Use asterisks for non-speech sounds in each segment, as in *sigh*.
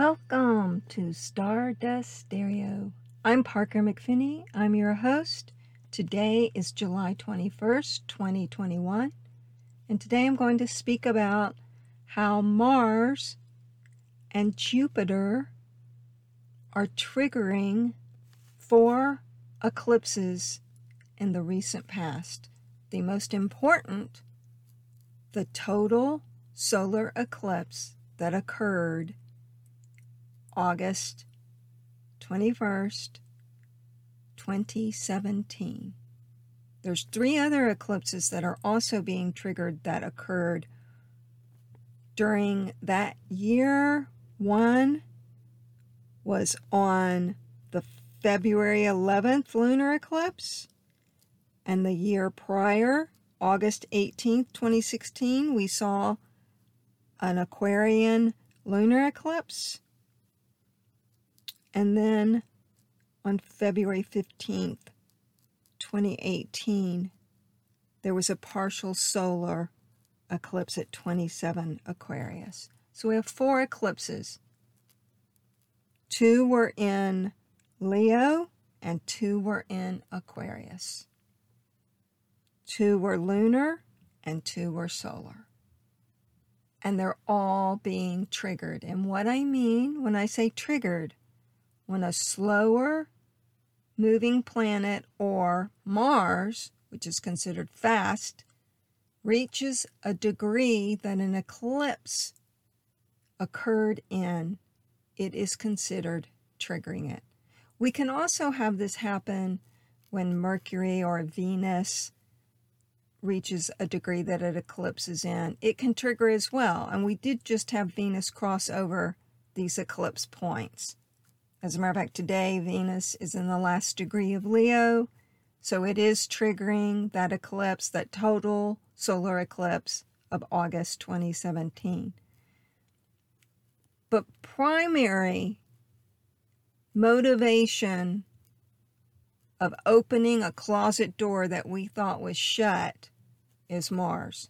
Welcome to Stardust Stereo. I'm Parker McFinney. I'm your host. Today is July 21st, 2021. And today I'm going to speak about how Mars and Jupiter are triggering four eclipses in the recent past. The most important, the total solar eclipse that occurred August 21st, 2017. There's three other eclipses that are also being triggered that occurred during that year. One was on the February 11th lunar eclipse, and the year prior, August 18th, 2016, we saw an Aquarian lunar eclipse. And then on February 15th, 2018, there was a partial solar eclipse at 27 Aquarius. So we have four eclipses. Two were in Leo and two were in Aquarius. Two were lunar and two were solar. And they're all being triggered. And what I mean when I say triggered, when a slower moving planet or Mars, which is considered fast, reaches a degree that an eclipse occurred in, it is considered triggering it. We can also have this happen when Mercury or Venus reaches a degree that it eclipses in. It can trigger as well, and we did just have Venus cross over these eclipse points. As a matter of fact, today Venus is in the last degree of Leo, so it is triggering that eclipse, that total solar eclipse of August 2017. But primary motivation of opening a closet door that we thought was shut is Mars.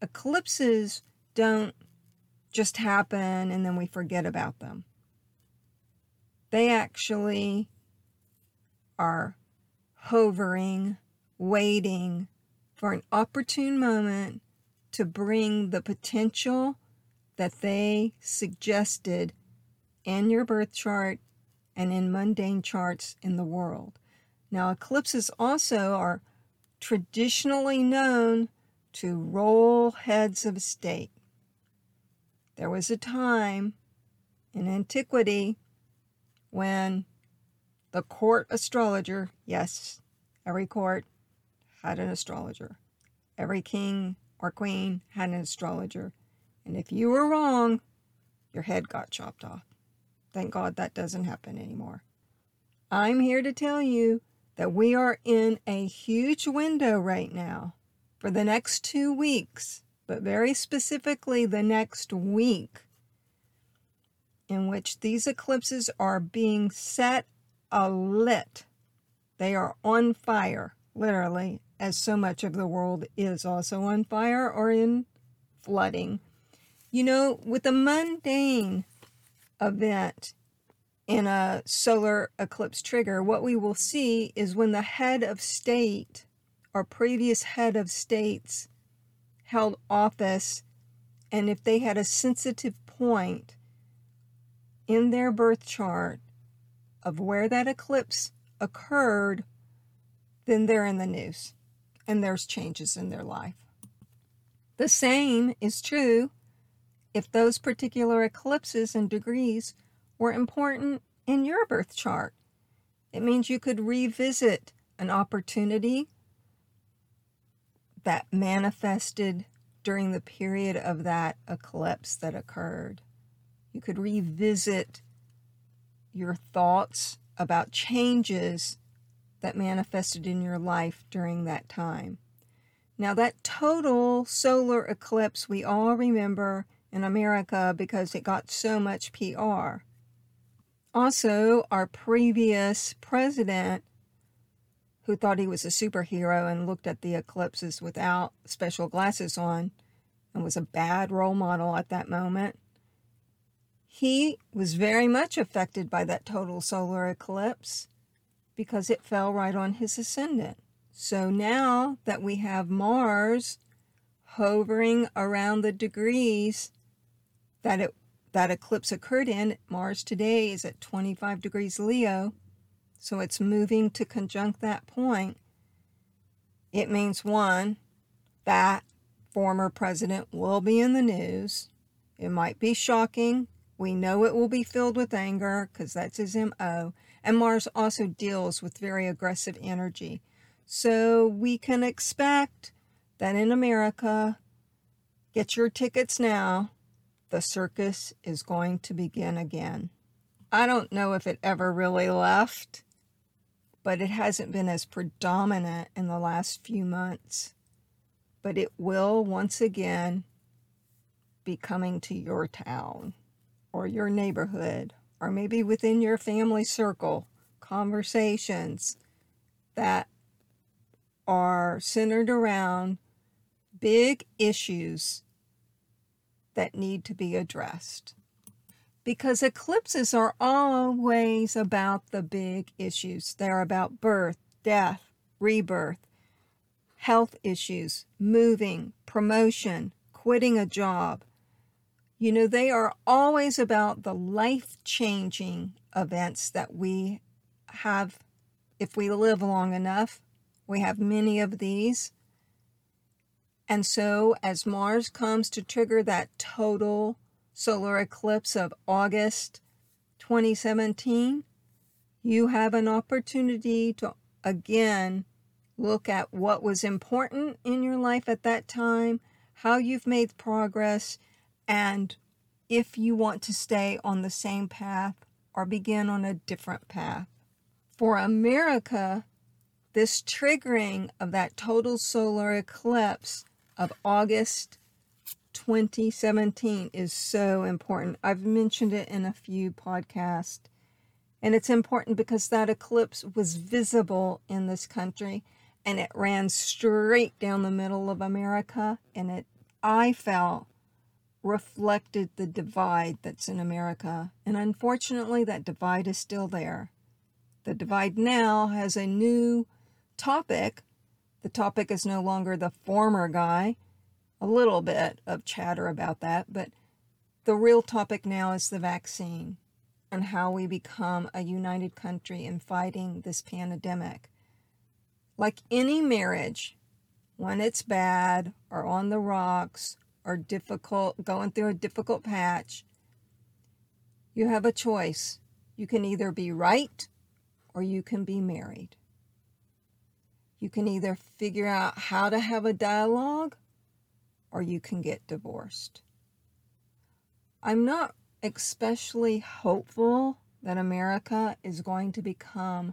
Eclipses don't just happen and then we forget about them they actually are hovering, waiting for an opportune moment to bring the potential that they suggested in your birth chart and in mundane charts in the world. Now, eclipses also are traditionally known to roll heads of state. There was a time in antiquity when the court astrologer, yes, every court had an astrologer. Every king or queen had an astrologer. And if you were wrong, your head got chopped off. Thank God that doesn't happen anymore. I'm here to tell you that we are in a huge window right now for the next two weeks, but very specifically the next week in which these eclipses are being set alit. They are on fire, literally, as so much of the world is also on fire or in flooding. You know, with a mundane event in a solar eclipse trigger, what we will see is when the head of state or previous head of states held office, and if they had a sensitive point in their birth chart of where that eclipse occurred, then they're in the news and there's changes in their life. The same is true if those particular eclipses and degrees were important in your birth chart. It means you could revisit an opportunity that manifested during the period of that eclipse that occurred. You could revisit your thoughts about changes that manifested in your life during that time. Now, that total solar eclipse we all remember in America because it got so much PR. Also, our previous president, who thought he was a superhero and looked at the eclipses without special glasses on and was a bad role model at that moment, he was very much affected by that total solar eclipse because it fell right on his ascendant. So now that we have Mars hovering around the degrees that it that eclipse occurred in, Mars today is at 25 degrees Leo, so it's moving to conjunct that point. It means one, that former president will be in the news. It might be shocking. We know it will be filled with anger because that's his MO. And Mars also deals with very aggressive energy. So we can expect that in America, get your tickets now, the circus is going to begin again. I don't know if it ever really left, but it hasn't been as predominant in the last few months. But it will once again be coming to your town or your neighborhood or maybe within your family circle. Conversations that are centered around big issues that need to be addressed. Because eclipses are always about the big issues. They're about birth, death, rebirth, health issues, moving, promotion, quitting a job. You know, they are always about the life changing events that we have if we live long enough. We have many of these. And so, as Mars comes to trigger that total solar eclipse of August 2017, you have an opportunity to again look at what was important in your life at that time, how you've made progress, and if you want to stay on the same path or begin on a different path. For America, this triggering of that total solar eclipse of August 2017 is so important. I've mentioned it in a few podcasts. And it's important because that eclipse was visible in this country and it ran straight down the middle of America. And it, I felt, reflected the divide that's in America. And unfortunately, that divide is still there. The divide now has a new topic the topic is no longer the former guy. A little bit of chatter about that, but the real topic now is the vaccine and how we become a united country in fighting this pandemic. Like any marriage, when it's bad or on the rocks or difficult, going through a difficult patch, you have a choice. You can either be right or you can be married. You can either figure out how to have a dialogue or you can get divorced. I'm not especially hopeful that America is going to become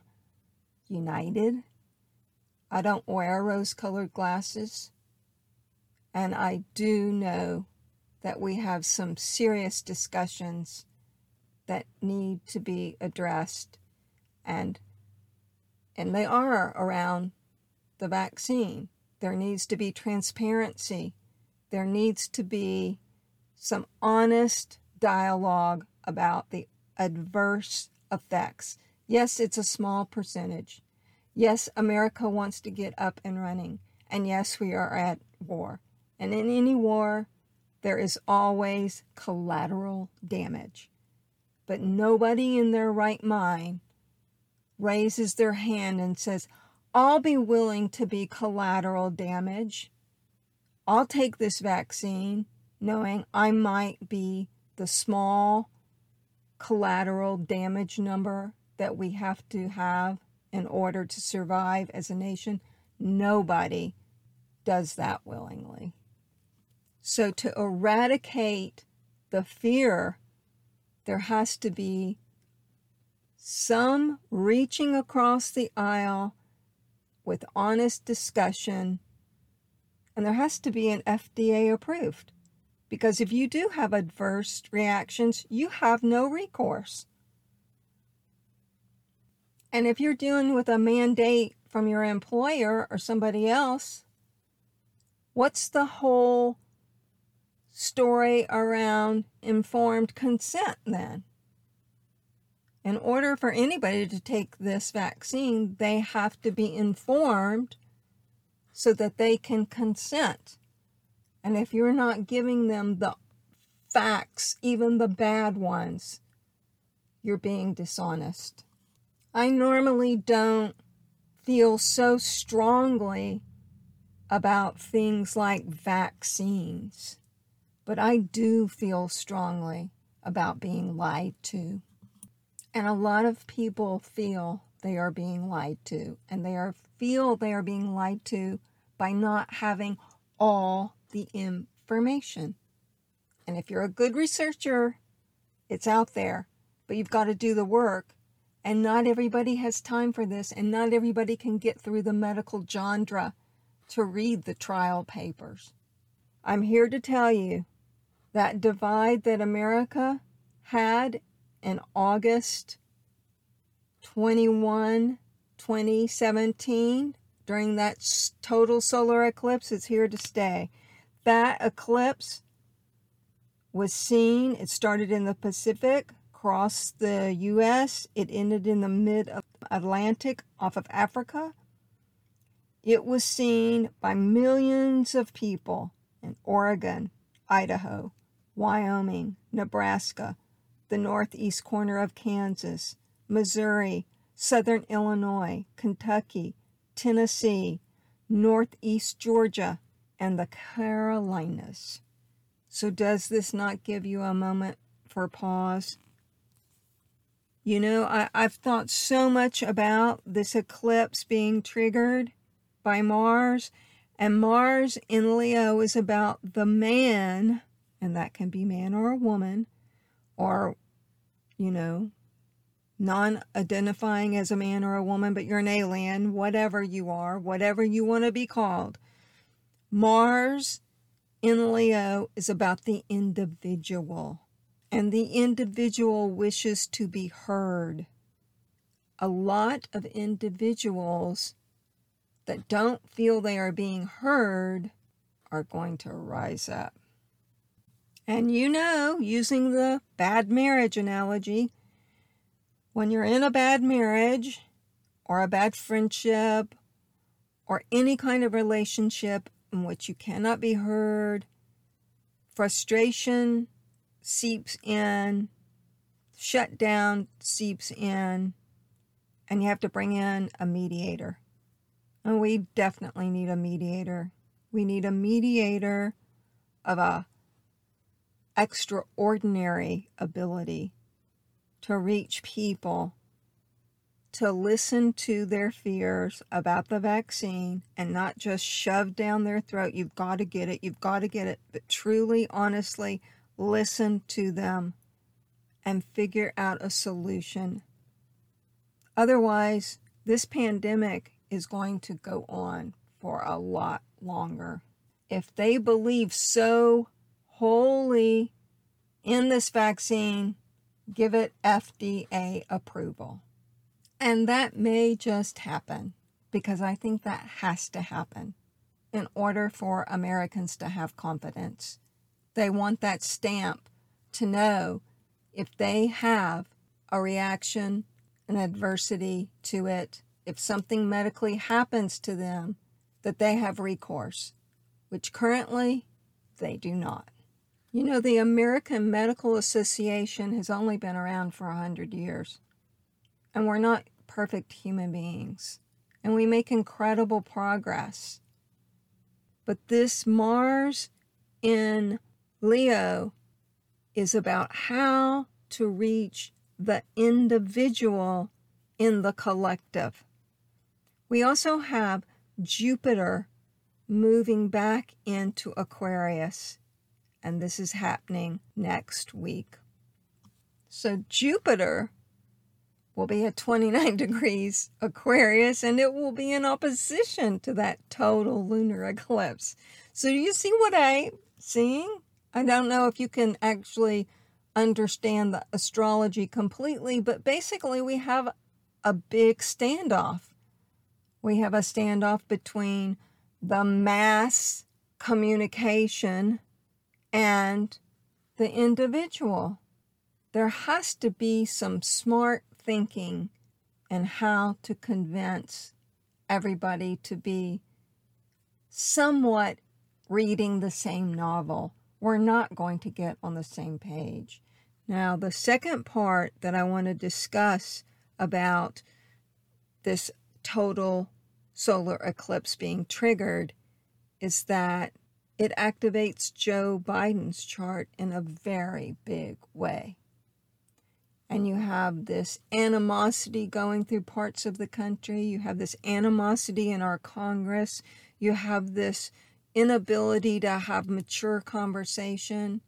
united. I don't wear rose colored glasses. And I do know that we have some serious discussions that need to be addressed and and they are around the vaccine. There needs to be transparency. There needs to be some honest dialogue about the adverse effects. Yes, it's a small percentage. Yes, America wants to get up and running. And yes, we are at war. And in any war, there is always collateral damage. But nobody in their right mind raises their hand and says, I'll be willing to be collateral damage. I'll take this vaccine knowing I might be the small collateral damage number that we have to have in order to survive as a nation. Nobody does that willingly. So, to eradicate the fear, there has to be some reaching across the aisle with honest discussion. And there has to be an FDA approved. Because if you do have adverse reactions, you have no recourse. And if you're dealing with a mandate from your employer or somebody else, what's the whole story around informed consent then. In order for anybody to take this vaccine, they have to be informed so that they can consent. And if you're not giving them the facts, even the bad ones, you're being dishonest. I normally don't feel so strongly about things like vaccines, but I do feel strongly about being lied to. And a lot of people feel they are being lied to, and they are feel they are being lied to by not having all the information. And if you're a good researcher, it's out there, but you've got to do the work. And not everybody has time for this, and not everybody can get through the medical genre to read the trial papers. I'm here to tell you that divide that America had in August 21, 2017, during that total solar eclipse, is here to stay. That eclipse was seen, it started in the Pacific, crossed the U.S., it ended in the mid Atlantic off of Africa. It was seen by millions of people in Oregon, Idaho, Wyoming, Nebraska, the northeast corner of Kansas, Missouri, southern Illinois, Kentucky, Tennessee, northeast Georgia, and the Carolinas. So, does this not give you a moment for pause? You know, I, I've thought so much about this eclipse being triggered by Mars, and Mars in Leo is about the man, and that can be man or a woman, or, you know, non identifying as a man or a woman, but you're an alien, whatever you are, whatever you want to be called. Mars in Leo is about the individual, and the individual wishes to be heard. A lot of individuals that don't feel they are being heard are going to rise up. And you know, using the bad marriage analogy, when you're in a bad marriage or a bad friendship or any kind of relationship in which you cannot be heard, frustration seeps in, shutdown seeps in, and you have to bring in a mediator. And we definitely need a mediator. We need a mediator of a extraordinary ability to reach people, to listen to their fears about the vaccine and not just shove down their throat, you've got to get it, you've got to get it, but truly, honestly, listen to them and figure out a solution. Otherwise, this pandemic is going to go on for a lot longer. If they believe so wholly in this vaccine, give it FDA approval. And that may just happen because I think that has to happen in order for Americans to have confidence. They want that stamp to know if they have a reaction, an adversity to it, if something medically happens to them, that they have recourse, which currently they do not. You know, the American Medical Association has only been around for a hundred years, and we're not perfect human beings, and we make incredible progress. But this Mars in Leo is about how to reach the individual in the collective. We also have Jupiter moving back into Aquarius, and this is happening next week. So, Jupiter will be at 29 *laughs* degrees Aquarius and it will be in opposition to that total lunar eclipse. So, do you see what I'm seeing? I don't know if you can actually understand the astrology completely, but basically, we have a big standoff we have a standoff between the mass communication and the individual. There has to be some smart thinking and how to convince everybody to be somewhat reading the same novel. We're not going to get on the same page. Now, the second part that I want to discuss about this total solar eclipse being triggered is that it activates Joe Biden's chart in a very big way. And you have this animosity going through parts of the country. You have this animosity in our Congress. You have this inability to have mature conversation.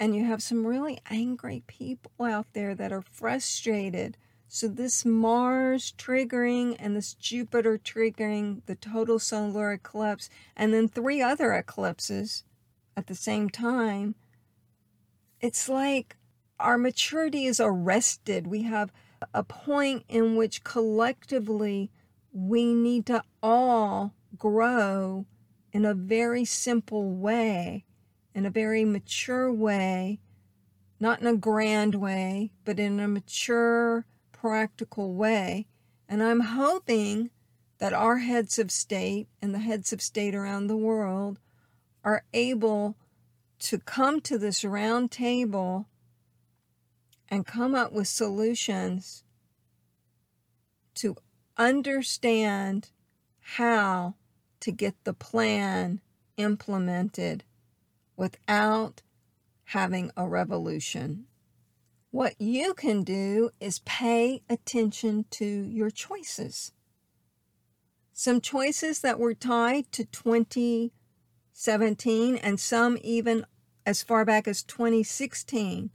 And you have some really angry people out there that are frustrated. So, this Mars triggering and this Jupiter triggering the total solar eclipse, and then three other eclipses at the same time, it's like our maturity is arrested. We have a point in which collectively we need to all grow in a very simple way, in a very mature way, not in a grand way, but in a mature, practical way. And I'm hoping that our heads of state and the heads of state around the world are able to come to this round table and come up with solutions to understand how to get the plan implemented without having a revolution. What you can do is pay attention to your choices. Some choices that were tied to 2017 and some even as far back as 2016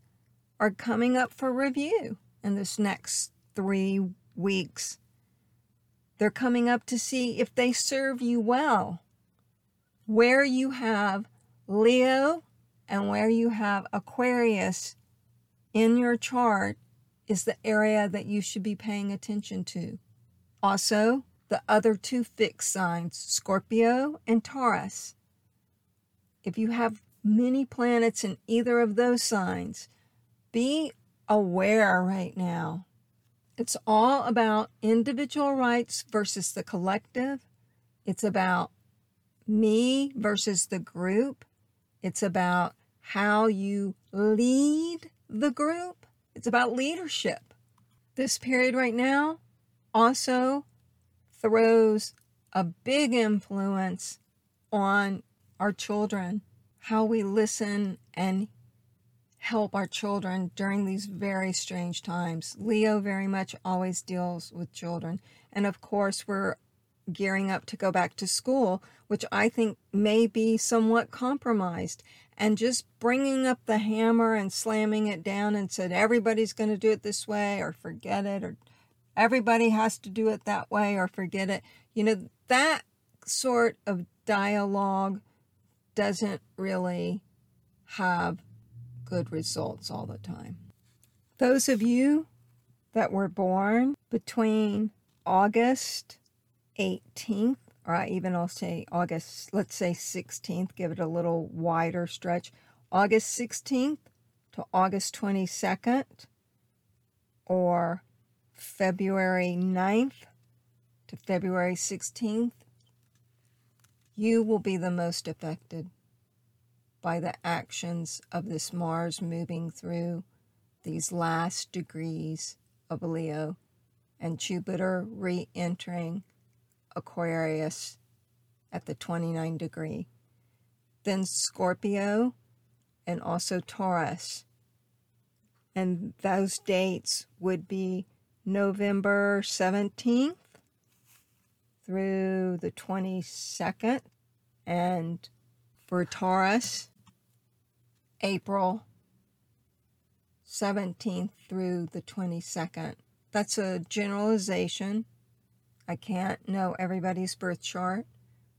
are coming up for review in this next three weeks. They're coming up to see if they serve you well. Where you have Leo and where you have Aquarius in your chart is the area that you should be paying attention to. Also, the other two fixed signs, Scorpio and Taurus. If you have many planets in either of those signs, be aware right now. It's all about individual rights versus the collective. It's about me versus the group. It's about how you lead the group. It's about leadership. This period right now also throws a big influence on our children, how we listen and help our children during these very strange times. Leo very much always deals with children. And of course, we're gearing up to go back to school, which I think may be somewhat compromised. And just bringing up the hammer and slamming it down and said, everybody's going to do it this way or forget it, or everybody has to do it that way or forget it. You know, that sort of dialogue doesn't really have good results all the time. Those of you that were born between August 18th, or even I'll say August, let's say 16th, give it a little wider stretch, August 16th to August 22nd, or February 9th to February 16th, you will be the most affected by the actions of this Mars moving through these last degrees of Leo and Jupiter re entering Aquarius at the 29 degree. Then Scorpio and also Taurus. And those dates would be November 17th through the 22nd. And for Taurus, April 17th through the 22nd. That's a generalization. I can't know everybody's birth chart,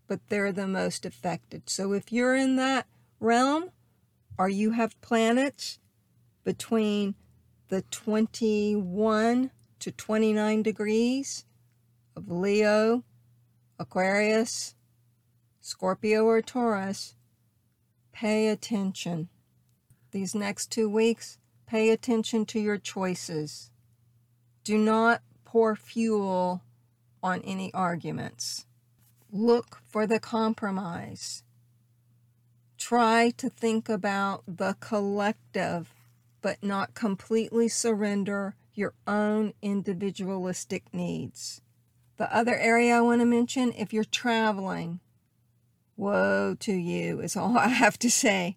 but they're the most affected. So if you're in that realm or you have planets between the 21 to 29 degrees of Leo, Aquarius, Scorpio, or Taurus, pay attention. These next two weeks, pay attention to your choices. Do not pour fuel on any arguments. Look for the compromise. Try to think about the collective, but not completely surrender your own individualistic needs. The other area I want to mention if you're traveling, woe to you, is all *laughs* I have to say.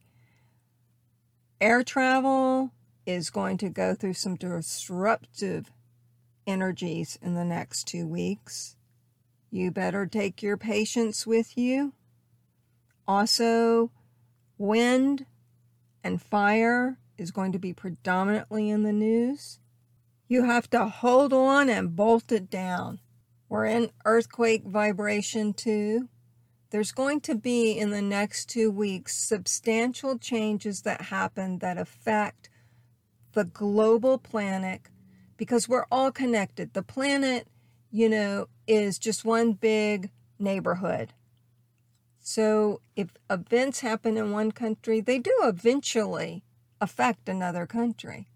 Air travel is going to go through some disruptive energies in the next two weeks. You better take your patience with you. Also, wind and fire is going to be predominantly in the news. You have to hold on and bolt it down. We're in earthquake vibration too. There's going to be in the next two weeks substantial changes that happen that affect the global planet because we're all connected. The planet, you know, is just one big neighborhood. So if events happen in one country, they do eventually affect another country.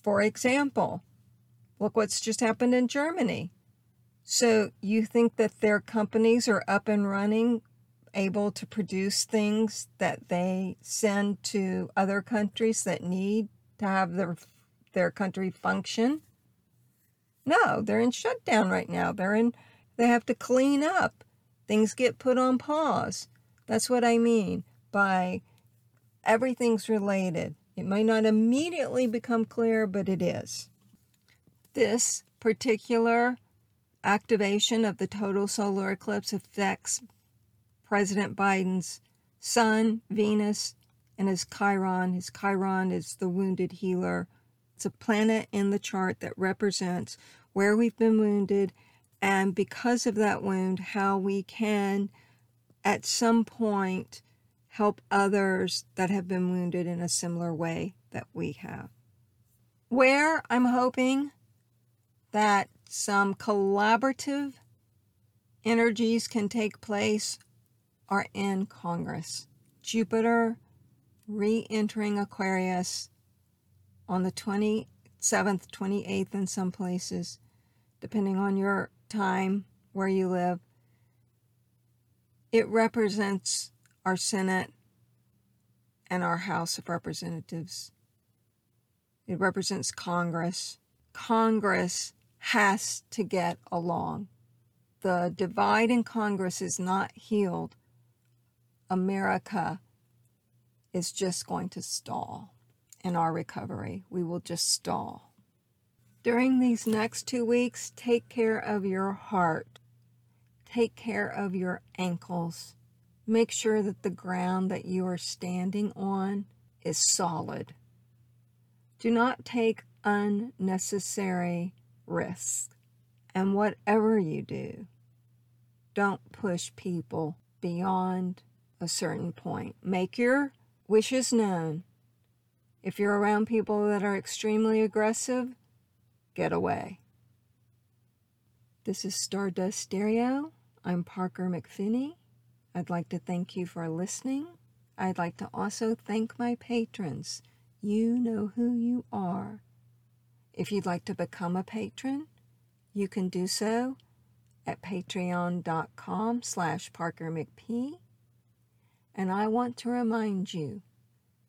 For example, look what's just happened in Germany. So you think that their companies are up and running, able to produce things that they send to other countries that need to have their their country function? No, they're in shutdown right now. They're in they have to clean up. Things get put on pause. That's what I mean by everything's related. It may not immediately become clear, but it is. This particular activation of the total solar eclipse affects President Biden's Sun, Venus, and his Chiron. His Chiron is the wounded healer. It's a planet in the chart that represents where we've been wounded and because of that wound, how we can at some point help others that have been wounded in a similar way that we have. Where I'm hoping that some collaborative energies can take place are in Congress. Jupiter re entering Aquarius on the 27th, 28th, in some places, depending on your time where you live. It represents our Senate and our House of Representatives. It represents Congress. Congress has to get along. The divide in Congress is not healed. America is just going to stall in our recovery. We will just stall. During these next two weeks, take care of your heart. Take care of your ankles. Make sure that the ground that you are standing on is solid. Do not take unnecessary risk. And whatever you do, don't push people beyond a certain point. Make your wishes known. If you're around people that are extremely aggressive, get away. This is Stardust Stereo. I'm Parker McFinney. I'd like to thank you for listening. I'd like to also thank my patrons. You know who you are. If you'd like to become a patron, you can do so at patreon.com slash parkermcp. And I want to remind you,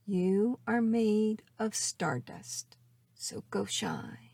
you are made of stardust, so go shine.